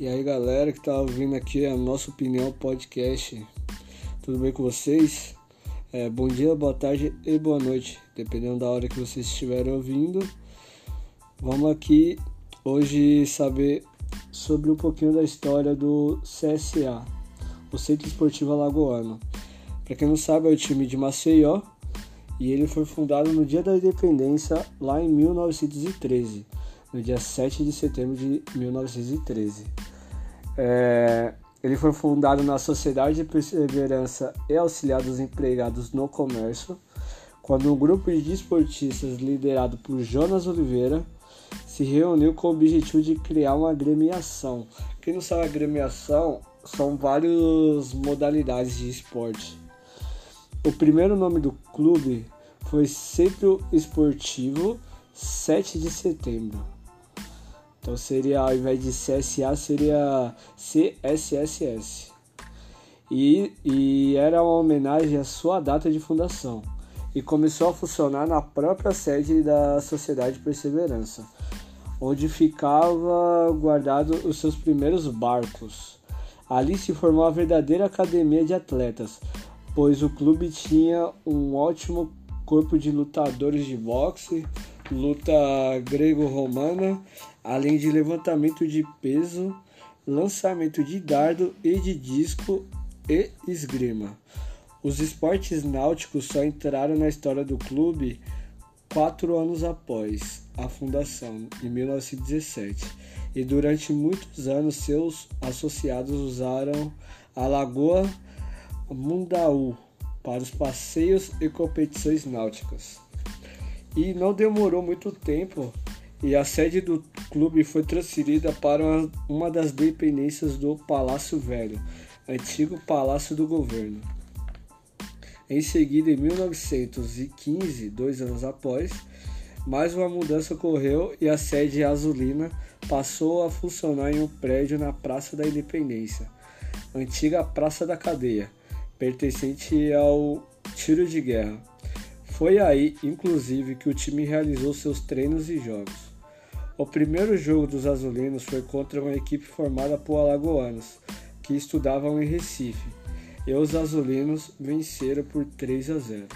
E aí galera que tá ouvindo aqui a nossa opinião podcast, tudo bem com vocês? É, bom dia, boa tarde e boa noite, dependendo da hora que vocês estiverem ouvindo. Vamos aqui hoje saber sobre um pouquinho da história do CSA, o Centro Esportivo Alagoano. Para quem não sabe, é o time de Maceió e ele foi fundado no dia da independência lá em 1913, no dia 7 de setembro de 1913. É, ele foi fundado na Sociedade de Perseverança e Auxiliar dos Empregados no Comércio, quando um grupo de desportistas liderado por Jonas Oliveira se reuniu com o objetivo de criar uma agremiação. Quem não sabe, agremiação são várias modalidades de esporte. O primeiro nome do clube foi Centro Esportivo 7 de Setembro. Então seria, ao invés de CSA, seria CSSS. E, e era uma homenagem à sua data de fundação. E começou a funcionar na própria sede da Sociedade Perseverança, onde ficava guardado os seus primeiros barcos. Ali se formou a verdadeira academia de atletas, pois o clube tinha um ótimo corpo de lutadores de boxe, luta grego-romana, além de levantamento de peso, lançamento de dardo e de disco e esgrima. Os esportes náuticos só entraram na história do clube quatro anos após a fundação, em 1917, e durante muitos anos seus associados usaram a Lagoa Mundaú para os passeios e competições náuticas. E não demorou muito tempo e a sede do clube foi transferida para uma das dependências do Palácio Velho, antigo Palácio do Governo. Em seguida, em 1915, dois anos após, mais uma mudança ocorreu e a sede azulina passou a funcionar em um prédio na Praça da Independência, antiga Praça da Cadeia, pertencente ao tiro de guerra. Foi aí, inclusive, que o time realizou seus treinos e jogos. O primeiro jogo dos azulinos foi contra uma equipe formada por alagoanos, que estudavam em Recife, e os azulinos venceram por 3 a 0.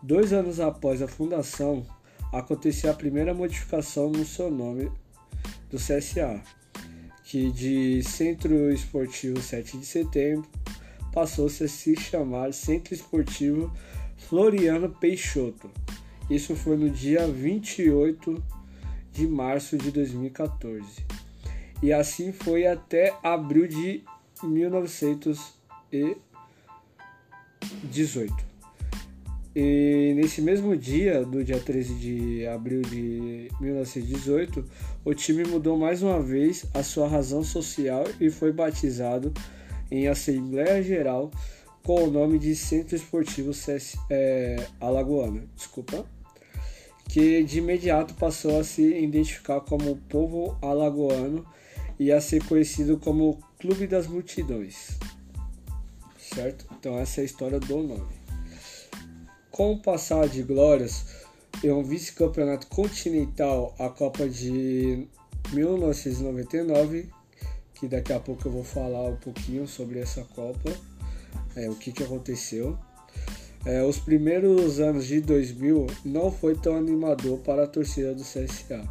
Dois anos após a fundação, aconteceu a primeira modificação no seu nome do CSA, que de Centro Esportivo 7 de Setembro passou-se a se chamar Centro Esportivo Floriano Peixoto. Isso foi no dia 28 de março de 2014. E assim foi até abril de 1918. E nesse mesmo dia, do dia 13 de abril de 1918, o time mudou mais uma vez a sua razão social e foi batizado em Assembleia Geral com o nome de Centro Esportivo CS, é, Alagoano, desculpa, que de imediato passou a se identificar como povo alagoano e a ser conhecido como Clube das Multidões, certo? Então essa é a história do nome. Com o passar de glórias e um vice-campeonato continental, a Copa de 1999 que daqui a pouco eu vou falar um pouquinho sobre essa Copa, é, o que, que aconteceu. É, os primeiros anos de 2000 não foi tão animador para a torcida do CSA,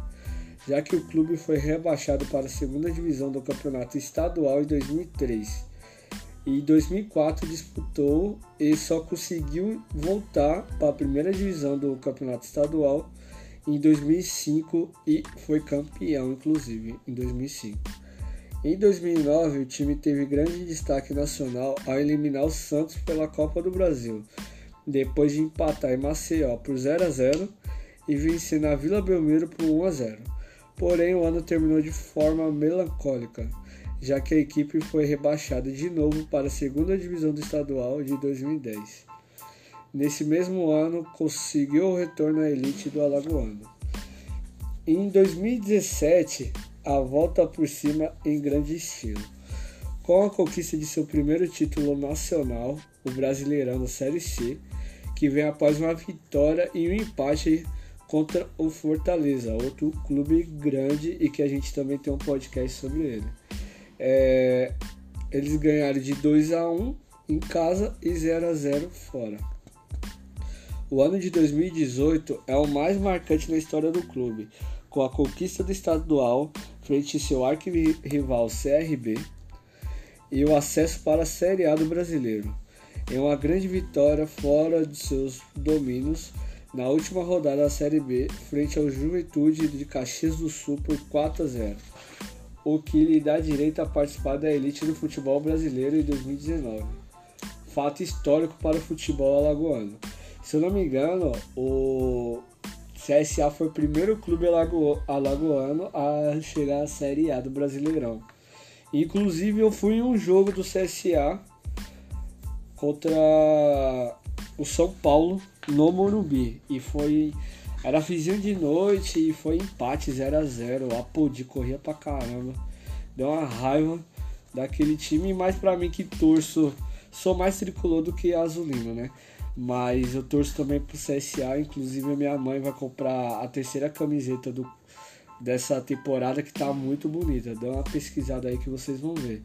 já que o clube foi rebaixado para a segunda divisão do campeonato estadual em 2003. E em 2004 disputou e só conseguiu voltar para a primeira divisão do campeonato estadual em 2005 e foi campeão, inclusive, em 2005. Em 2009, o time teve grande destaque nacional ao eliminar o Santos pela Copa do Brasil, depois de empatar em Maceió por 0 a 0 e vencer na Vila Belmiro por 1 a 0. Porém, o ano terminou de forma melancólica, já que a equipe foi rebaixada de novo para a segunda divisão do estadual de 2010. Nesse mesmo ano, conseguiu o retorno à elite do Alagoano. Em 2017, a volta por cima em grande estilo. Com a conquista de seu primeiro título nacional, o Brasileirão da Série C, que vem após uma vitória e um empate contra o Fortaleza, outro clube grande e que a gente também tem um podcast sobre ele. É, eles ganharam de 2 a 1 em casa e 0 a 0 fora. O ano de 2018 é o mais marcante na história do clube, com a conquista do estadual frente seu arquirrival CRB e o acesso para a Série A do Brasileiro. Em uma grande vitória fora de seus domínios na última rodada da Série B, frente ao Juventude de Caxias do Sul por 4 a 0, o que lhe dá direito a participar da elite do futebol brasileiro em 2019. Fato histórico para o futebol alagoano. Se eu não me engano, o CSA foi o primeiro clube alagoano a chegar à Série A do Brasileirão. Inclusive, eu fui em um jogo do CSA contra o São Paulo no Morumbi. E foi. Era vizinho de noite e foi empate 0 a 0 A Podi corria pra caramba. Deu uma raiva daquele time, mais pra mim que torço. Sou mais tricolor do que azulino, né? Mas eu torço também pro CSA, inclusive a minha mãe vai comprar a terceira camiseta do, dessa temporada que tá muito bonita. Dá uma pesquisada aí que vocês vão ver.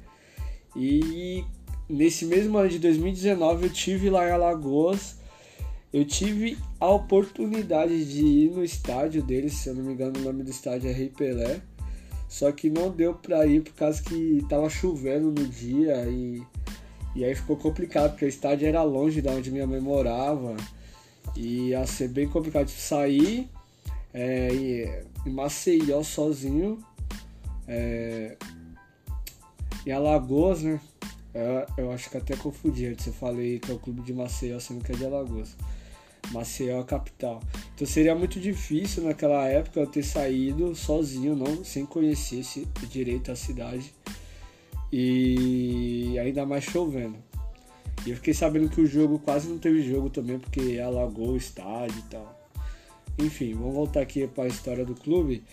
E nesse mesmo ano de 2019 eu tive lá em Alagoas. Eu tive a oportunidade de ir no estádio deles, se eu não me engano o nome do estádio é Rei Pelé. Só que não deu pra ir por causa que tava chovendo no dia e e aí ficou complicado, porque o estádio era longe da onde minha mãe morava. E ia ser bem complicado de sair é, em Maceió sozinho. É, em Alagoas, né? Eu, eu, acho que até confundi antes. Eu falei que é o clube de Maceió, sendo que é de Alagoas. Maceió é a capital. Então seria muito difícil naquela época eu ter saído sozinho, não, sem conhecer direito a cidade e ainda mais chovendo. E eu fiquei sabendo que o jogo quase não teve jogo também, porque alagou o estádio e tal. Enfim, vamos voltar aqui para a história do clube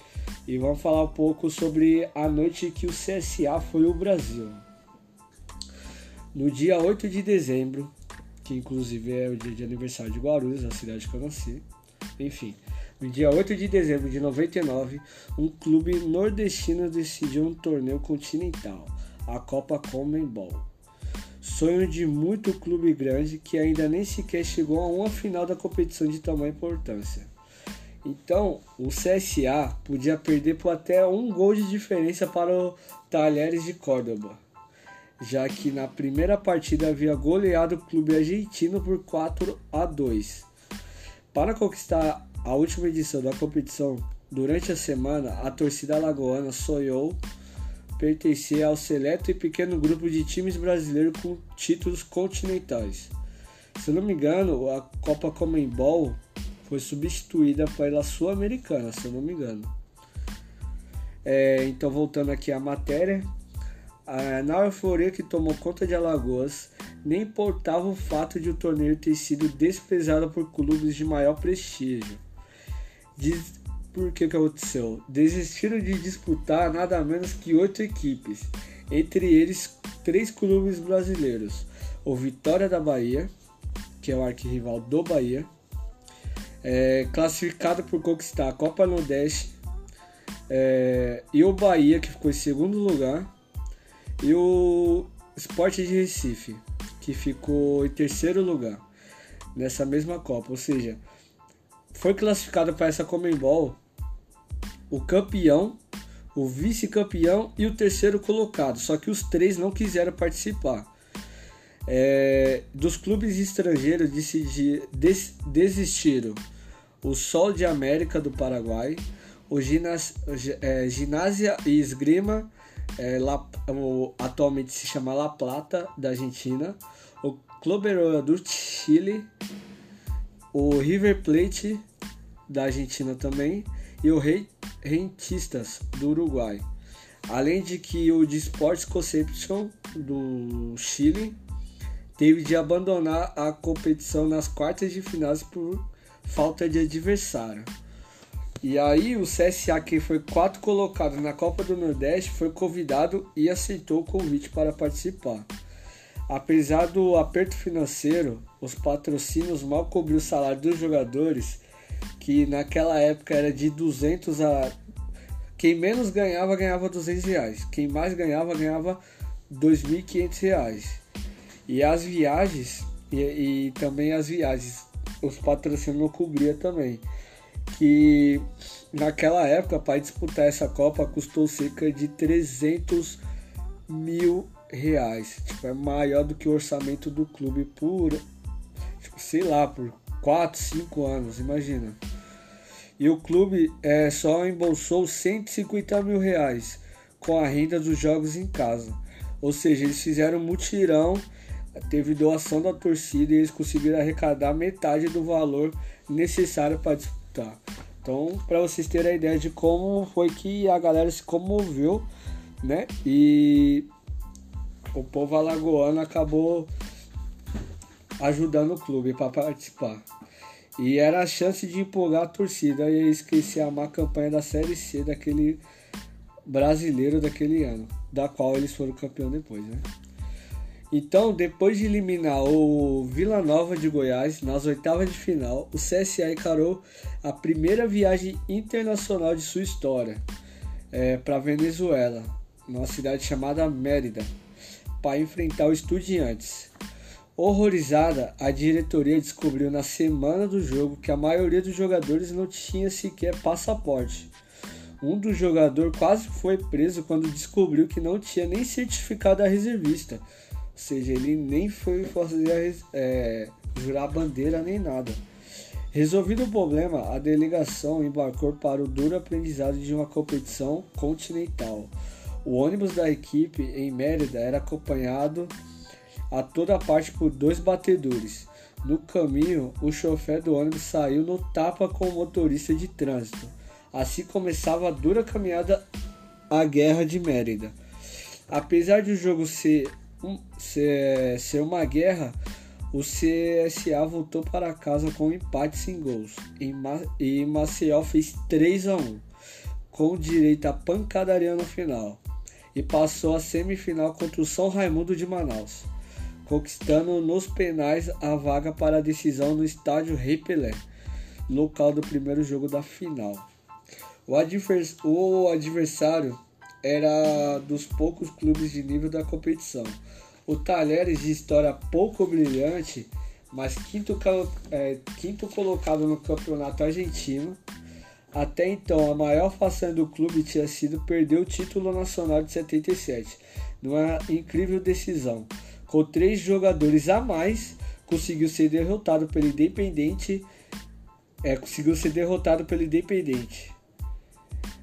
e vamos falar um pouco sobre a noite que o CSA foi o Brasil. No dia 8 de dezembro, que inclusive é o dia de aniversário de Guarulhos, a cidade que eu nasci. Enfim, no dia 8 de dezembro de 99, um clube nordestino decidiu um torneio continental a Copa Comembol. Sonho de muito clube grande que ainda nem sequer chegou a uma final da competição de tamanha importância. Então, o CSA podia perder por até um gol de diferença para o Talheres de Córdoba, já que na primeira partida havia goleado o clube argentino por 4 a 2. Para conquistar a última edição da competição, durante a semana, a torcida alagoana sonhou pertencer ao seleto e pequeno grupo de times brasileiros com títulos continentais. Se não me engano, a Copa Comembol foi substituída pela Sul-Americana, se não me engano. É, então, voltando aqui à matéria, na euforia que tomou conta de Alagoas, nem importava o fato de o torneio ter sido desprezado por clubes de maior prestígio. Diz, por que, que aconteceu? Desistiram de disputar nada menos que oito equipes, entre eles três clubes brasileiros: o Vitória da Bahia, que é o arquirrival do Bahia, é, classificado por conquistar a Copa Nordeste, é, e o Bahia, que ficou em segundo lugar, e o Sport de Recife, que ficou em terceiro lugar nessa mesma Copa. Ou seja, foi classificado para essa Comembol o campeão, o vice-campeão e o terceiro colocado. Só que os três não quiseram participar. É, dos clubes estrangeiros decidi, des, desistiram o Sol de América do Paraguai, o é, Ginásia e Esgrima, é, La, o, atualmente se chama La Plata, da Argentina, o Clube do Chile, o River Plate, da Argentina também, e o Rei rentistas do Uruguai. Além de que o de Sports Conception do Chile teve de abandonar a competição nas quartas de finais por falta de adversário. E aí o CSA, que foi quarto colocado na Copa do Nordeste, foi convidado e aceitou o convite para participar. Apesar do aperto financeiro, os patrocínios mal cobriram o salário dos jogadores que naquela época era de 200 a Quem menos ganhava, ganhava 200 reais. Quem mais ganhava, ganhava 2.500 reais. E as viagens, e, e, também as viagens, os patrocínios não cobria também. Que naquela época, para disputar essa Copa, custou cerca de 300 mil reais. Tipo, é maior do que o orçamento do clube por, tipo, sei lá, por 4, 5 anos, imagina. E o clube é, só embolsou 150 mil reais com a renda dos jogos em casa. Ou seja, eles fizeram um mutirão, teve doação da torcida e eles conseguiram arrecadar metade do valor necessário para disputar. Então, para vocês terem a ideia de como foi que a galera se comoveu, né? E o povo alagoano acabou ajudando o clube para participar. E era a chance de empolgar a torcida e esquecer a má campanha da Série C daquele brasileiro daquele ano, da qual eles foram campeão depois, né? Então, depois de eliminar o Vila Nova de Goiás nas oitavas de final, o CSA encarou a primeira viagem internacional de sua história é, para Venezuela, numa cidade chamada Mérida, para enfrentar o Estudiantes. Horrorizada, a diretoria descobriu na semana do jogo que a maioria dos jogadores não tinha sequer passaporte. Um dos jogadores quase foi preso quando descobriu que não tinha nem certificado da reservista. Ou seja, ele nem foi fazer é, jurar bandeira nem nada. Resolvido o problema, a delegação embarcou para o duro aprendizado de uma competição continental. O ônibus da equipe em Mérida era acompanhado a toda parte por dois batedores. No caminho, o chofer do ônibus saiu no tapa com o motorista de trânsito. Assim começava a dura caminhada à Guerra de Mérida. Apesar de o jogo ser, um, ser, ser uma guerra, o CSA voltou para casa com um empate sem gols e Maceió fez 3 a 1, com direito a pancadaria no final, e passou a semifinal contra o São Raimundo de Manaus conquistando nos penais a vaga para a decisão no estádio Rei Pelé, local do primeiro jogo da final. O, advers o adversário era dos poucos clubes de nível da competição. O Talheres, de história pouco brilhante, mas quinto, é, quinto colocado no campeonato argentino, até então a maior façanha do clube tinha sido perder o título nacional de 77, numa incrível decisão com três jogadores a mais, conseguiu ser derrotado pelo Independente. É, conseguiu ser derrotado pelo Independente.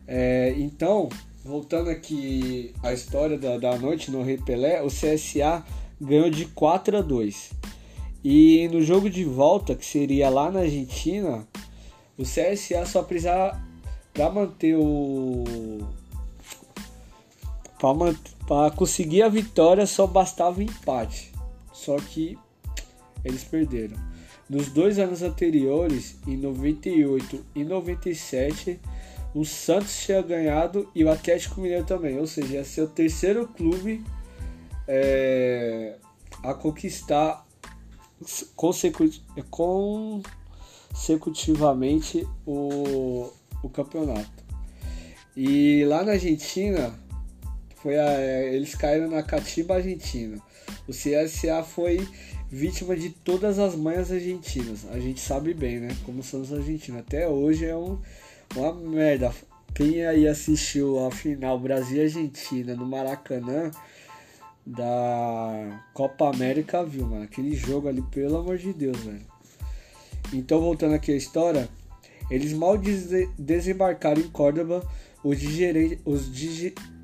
É, então, voltando aqui à história da, da noite no Rei Pelé, o CSA ganhou de 4 a 2. E no jogo de volta, que seria lá na Argentina, o CSA só precisava para manter o para conseguir a vitória só bastava o empate. Só que eles perderam. Nos dois anos anteriores, em 98 e 97, o Santos tinha ganhado e o Atlético Mineiro também. Ou seja, ia ser o terceiro clube é, a conquistar consecutivamente o, o campeonato. E lá na Argentina, foi a, é, eles caíram na catimba argentina. O CSA foi vítima de todas as manhas argentinas. A gente sabe bem, né? Como são os argentinos. Até hoje é um, uma merda. Quem aí assistiu a final Brasil Argentina no Maracanã da Copa América viu, mano. Aquele jogo ali, pelo amor de Deus, velho. Então, voltando aqui à história, eles mal desembarcaram em Córdoba, os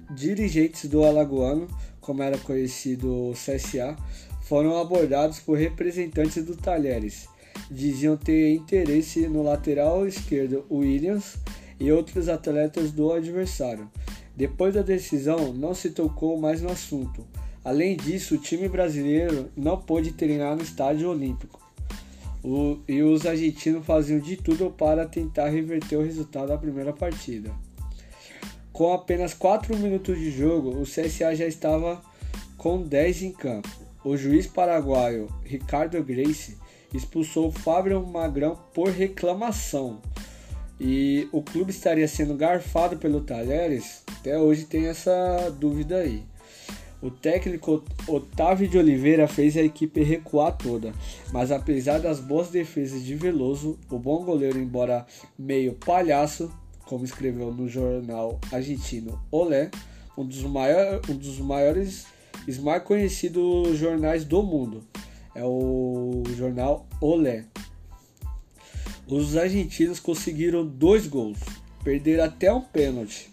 dirigentes do Alagoano, como era conhecido o CSA, foram abordados por representantes do Talheres. Diziam ter interesse no lateral esquerdo Williams e outros atletas do adversário. Depois da decisão, não se tocou mais no assunto. Além disso, o time brasileiro não pôde treinar no estádio olímpico. O, e os argentinos faziam de tudo para tentar reverter o resultado da primeira partida. Com apenas 4 minutos de jogo, o CSA já estava com 10 em campo. O juiz paraguaio Ricardo Grace expulsou Fábio Magrão por reclamação. e o clube estaria sendo garfado pelo Talheres? Até hoje tem essa dúvida aí. O técnico Otávio de Oliveira fez a equipe recuar toda, mas apesar das boas defesas de Veloso, o bom goleiro, embora meio palhaço, como escreveu no jornal argentino Olé, um dos, maior, um dos maiores e mais conhecidos jornais do mundo, é o jornal Olé. Os argentinos conseguiram dois gols, perderam até um pênalti,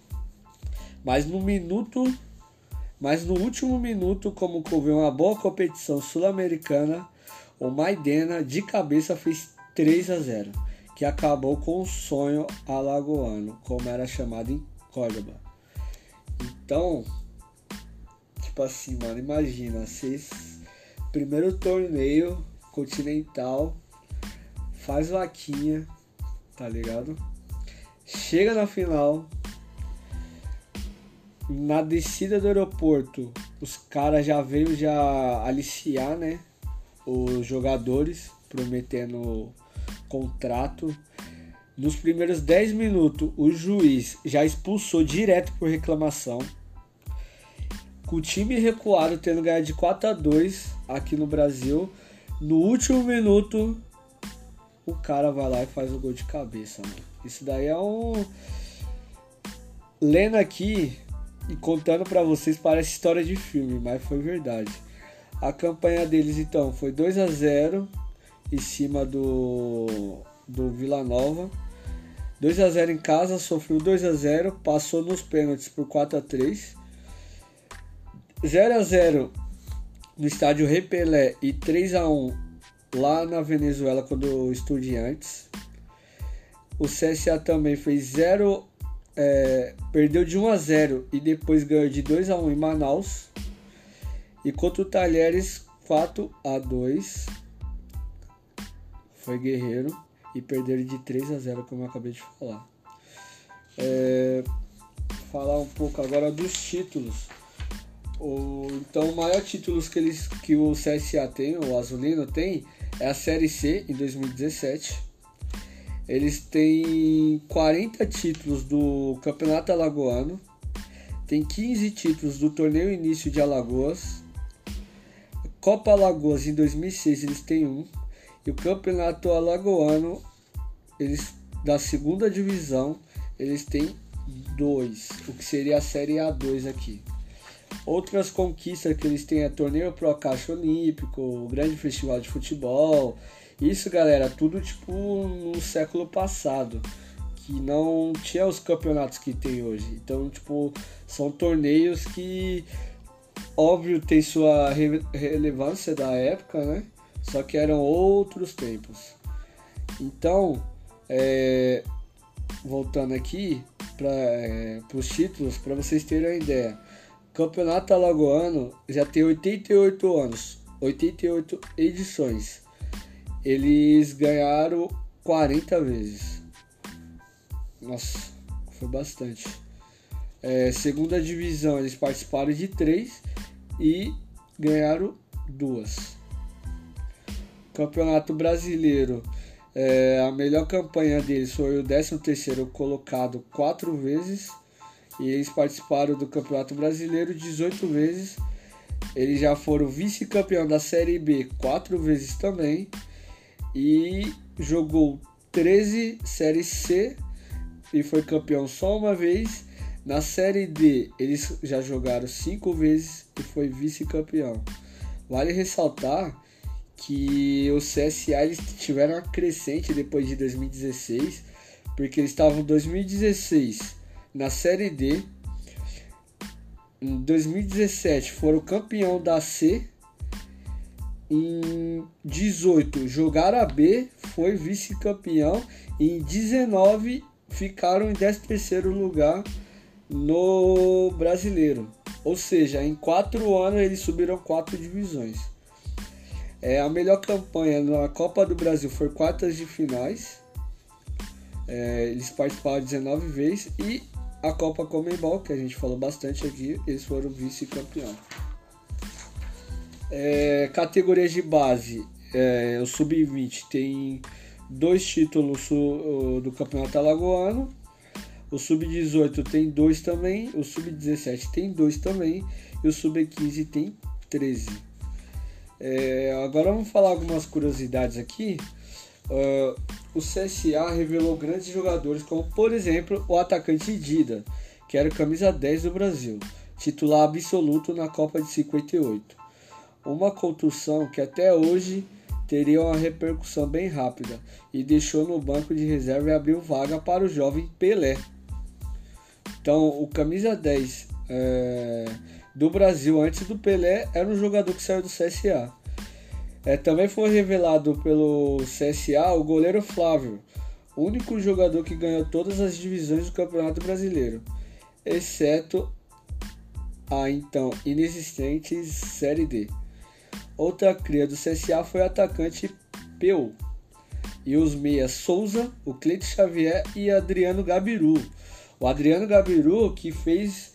mas no minuto mas no último minuto, como houve uma boa competição sul-americana, o Maidena de cabeça fez 3 a 0, que acabou com o sonho alagoano, como era chamado em Córdoba. Então, tipo assim, mano, imagina, vocês primeiro torneio continental, faz vaquinha, tá ligado? Chega na final, na descida do aeroporto, os caras já veio já aliciar, né? Os jogadores, prometendo contrato. Nos primeiros 10 minutos, o juiz já expulsou direto por reclamação. Com o time recuado tendo ganhado de 4 a 2 aqui no Brasil, no último minuto, o cara vai lá e faz o gol de cabeça, mano. Isso daí é um. Lendo aqui, e contando para vocês parece história de filme, mas foi verdade. A campanha deles então foi 2 a 0 em cima do do Vila Nova. 2 a 0 em casa, sofreu 2 a 0, passou nos pênaltis por 4 a 3. 0 a 0 no estádio Repelé e 3 a 1 lá na Venezuela quando Estudiantes. O CSA também fez 0 é, perdeu de 1 a 0 e depois ganhou de 2 a 1 em Manaus. E contra o Talheres 4 a 2 foi guerreiro e perderam de 3 a 0 como eu acabei de falar. É, falar um pouco agora dos títulos. O, então, o maior títulos que, eles, que o CSA tem, o Azulino tem, é a Série C em 2017 eles têm 40 títulos do Campeonato Alagoano, tem 15 títulos do Torneio Início de Alagoas, Copa Alagoas em 2006 eles têm um, e o Campeonato Alagoano eles da segunda divisão eles têm dois, o que seria a Série A2 aqui. Outras conquistas que eles têm é Torneio Pro Caixa Olímpico, o Grande Festival de Futebol, isso, galera, tudo tipo no século passado, que não tinha os campeonatos que tem hoje. Então, tipo, são torneios que óbvio tem sua re relevância da época, né? Só que eram outros tempos. Então, é, voltando aqui para é, os títulos, para vocês terem uma ideia. Campeonato Alagoano já tem 88 anos, 88 edições eles ganharam 40 vezes. Nossa, foi bastante. É, segunda divisão, eles participaram de três e ganharam duas. Campeonato Brasileiro, é, a melhor campanha deles foi o 13º colocado quatro vezes e eles participaram do Campeonato Brasileiro 18 vezes. Eles já foram vice-campeão da Série B quatro vezes também e jogou 13 Série C e foi campeão só uma vez. Na Série D, eles já jogaram cinco vezes e foi vice-campeão. Vale ressaltar que o CSA eles tiveram uma crescente depois de 2016, porque eles estavam em 2016 na Série D. Em 2017 foram campeão da C em 18 jogaram a B, foi vice-campeão. Em 19 ficaram em 13 lugar no brasileiro. Ou seja, em 4 anos eles subiram 4 divisões. É, a melhor campanha na Copa do Brasil foi quartas de finais. É, eles participaram 19 vezes. E a Copa Comembol, que a gente falou bastante aqui, eles foram vice-campeão. É, categorias de base, é, o sub-20 tem dois títulos do Campeonato Alagoano. O Sub-18 tem dois também, o Sub-17 tem dois também e o Sub-15 tem 13. É, agora vamos falar algumas curiosidades aqui. Uh, o CSA revelou grandes jogadores, como por exemplo o atacante Dida, que era camisa 10 do Brasil, titular absoluto na Copa de 58. Uma contusão que até hoje teria uma repercussão bem rápida e deixou no banco de reserva e abriu vaga para o jovem Pelé. Então, o camisa 10 é, do Brasil antes do Pelé era um jogador que saiu do CSA. É, também foi revelado pelo CSA o goleiro Flávio, único jogador que ganhou todas as divisões do Campeonato Brasileiro, exceto a então inexistente Série D. Outra cria do CSA foi o atacante Peu e os meias Souza, o Cleito Xavier e Adriano Gabiru. O Adriano Gabiru que fez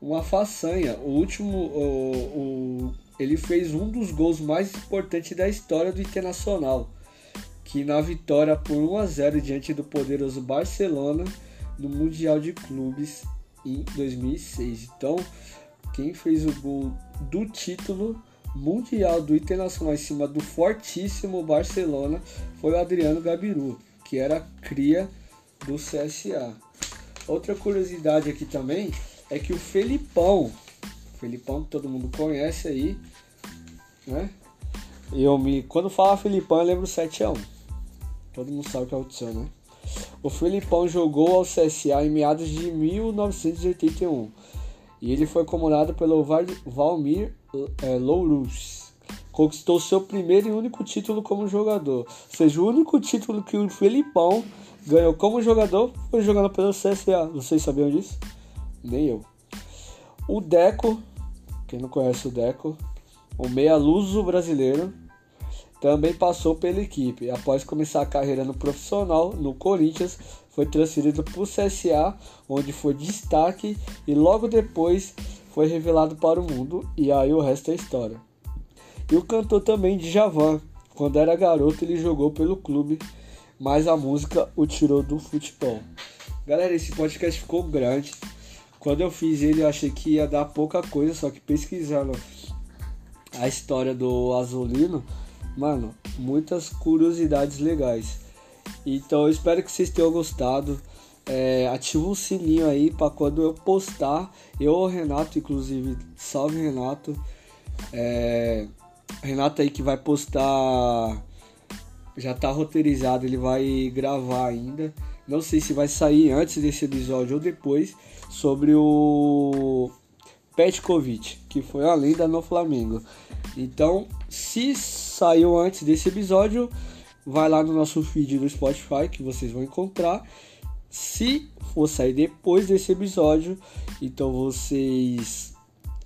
uma façanha, o último, o, o ele fez um dos gols mais importantes da história do Internacional, que na vitória por 1 a 0 diante do poderoso Barcelona no Mundial de Clubes em 2006. Então, quem fez o gol do título mundial do Internacional em cima do fortíssimo Barcelona foi o Adriano Gabiru, que era cria do CSA. Outra curiosidade aqui também é que o Felipão, Felipão que todo mundo conhece aí, né? Eu me. Quando fala Felipão, eu lembro 7x1. Todo mundo sabe o que aconteceu, né? O Felipão jogou ao CSA em meados de 1981 e ele foi comandado pelo Valmir é. Conquistou seu primeiro e único título como jogador. Ou seja, o único título que o Felipão ganhou como jogador foi jogando pelo CSA. Vocês sabiam disso? Nem eu. O Deco, quem não conhece o Deco, o meia luso brasileiro, também passou pela equipe. Após começar a carreira no profissional, no Corinthians, foi transferido para o CSA, onde foi destaque e logo depois foi revelado para o mundo, e aí o resto é história. E o cantor também de Javan, quando era garoto ele jogou pelo clube, mas a música o tirou do futebol. Galera, esse podcast ficou grande. Quando eu fiz ele, eu achei que ia dar pouca coisa, só que pesquisando a história do Azulino, mano, muitas curiosidades legais. Então eu espero que vocês tenham gostado. É, ativa o sininho aí para quando eu postar, eu ou Renato, inclusive, salve Renato. É, Renato aí que vai postar, já tá roteirizado, ele vai gravar ainda. Não sei se vai sair antes desse episódio ou depois sobre o Petkovic, que foi a lenda no Flamengo. Então, se saiu antes desse episódio, vai lá no nosso feed do Spotify que vocês vão encontrar. Se for sair depois desse episódio, então vocês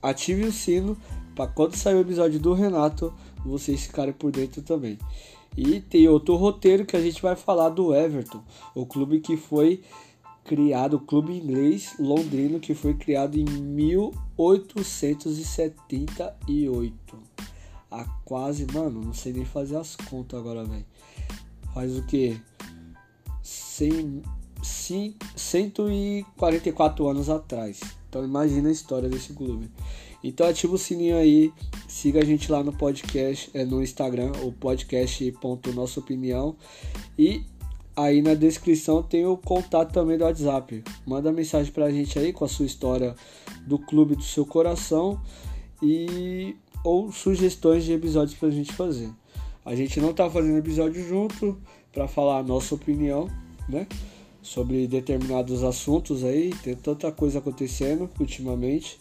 ativem o sino para quando sair o episódio do Renato, vocês ficarem por dentro também. E tem outro roteiro que a gente vai falar do Everton, o clube que foi criado, o clube inglês londrino que foi criado em 1878. Há quase, mano, não sei nem fazer as contas agora, velho. Faz o que? 144 anos atrás. Então imagina a história desse clube. Então ativa o sininho aí, siga a gente lá no podcast, é, no Instagram, o podcast.nossaopinião. E aí na descrição tem o contato também do WhatsApp. Manda mensagem pra gente aí com a sua história do clube do seu coração e ou sugestões de episódios pra gente fazer. A gente não tá fazendo episódio junto para falar a nossa opinião, né? Sobre determinados assuntos aí, tem tanta coisa acontecendo ultimamente.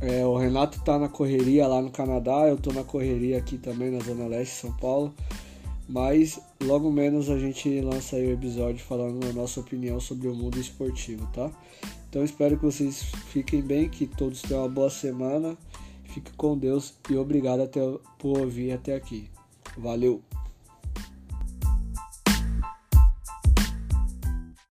É, o Renato tá na correria lá no Canadá, eu tô na correria aqui também na Zona Leste, São Paulo. Mas logo menos a gente lança aí o episódio falando a nossa opinião sobre o mundo esportivo, tá? Então espero que vocês fiquem bem, que todos tenham uma boa semana. Fique com Deus e obrigado até, por ouvir até aqui. Valeu!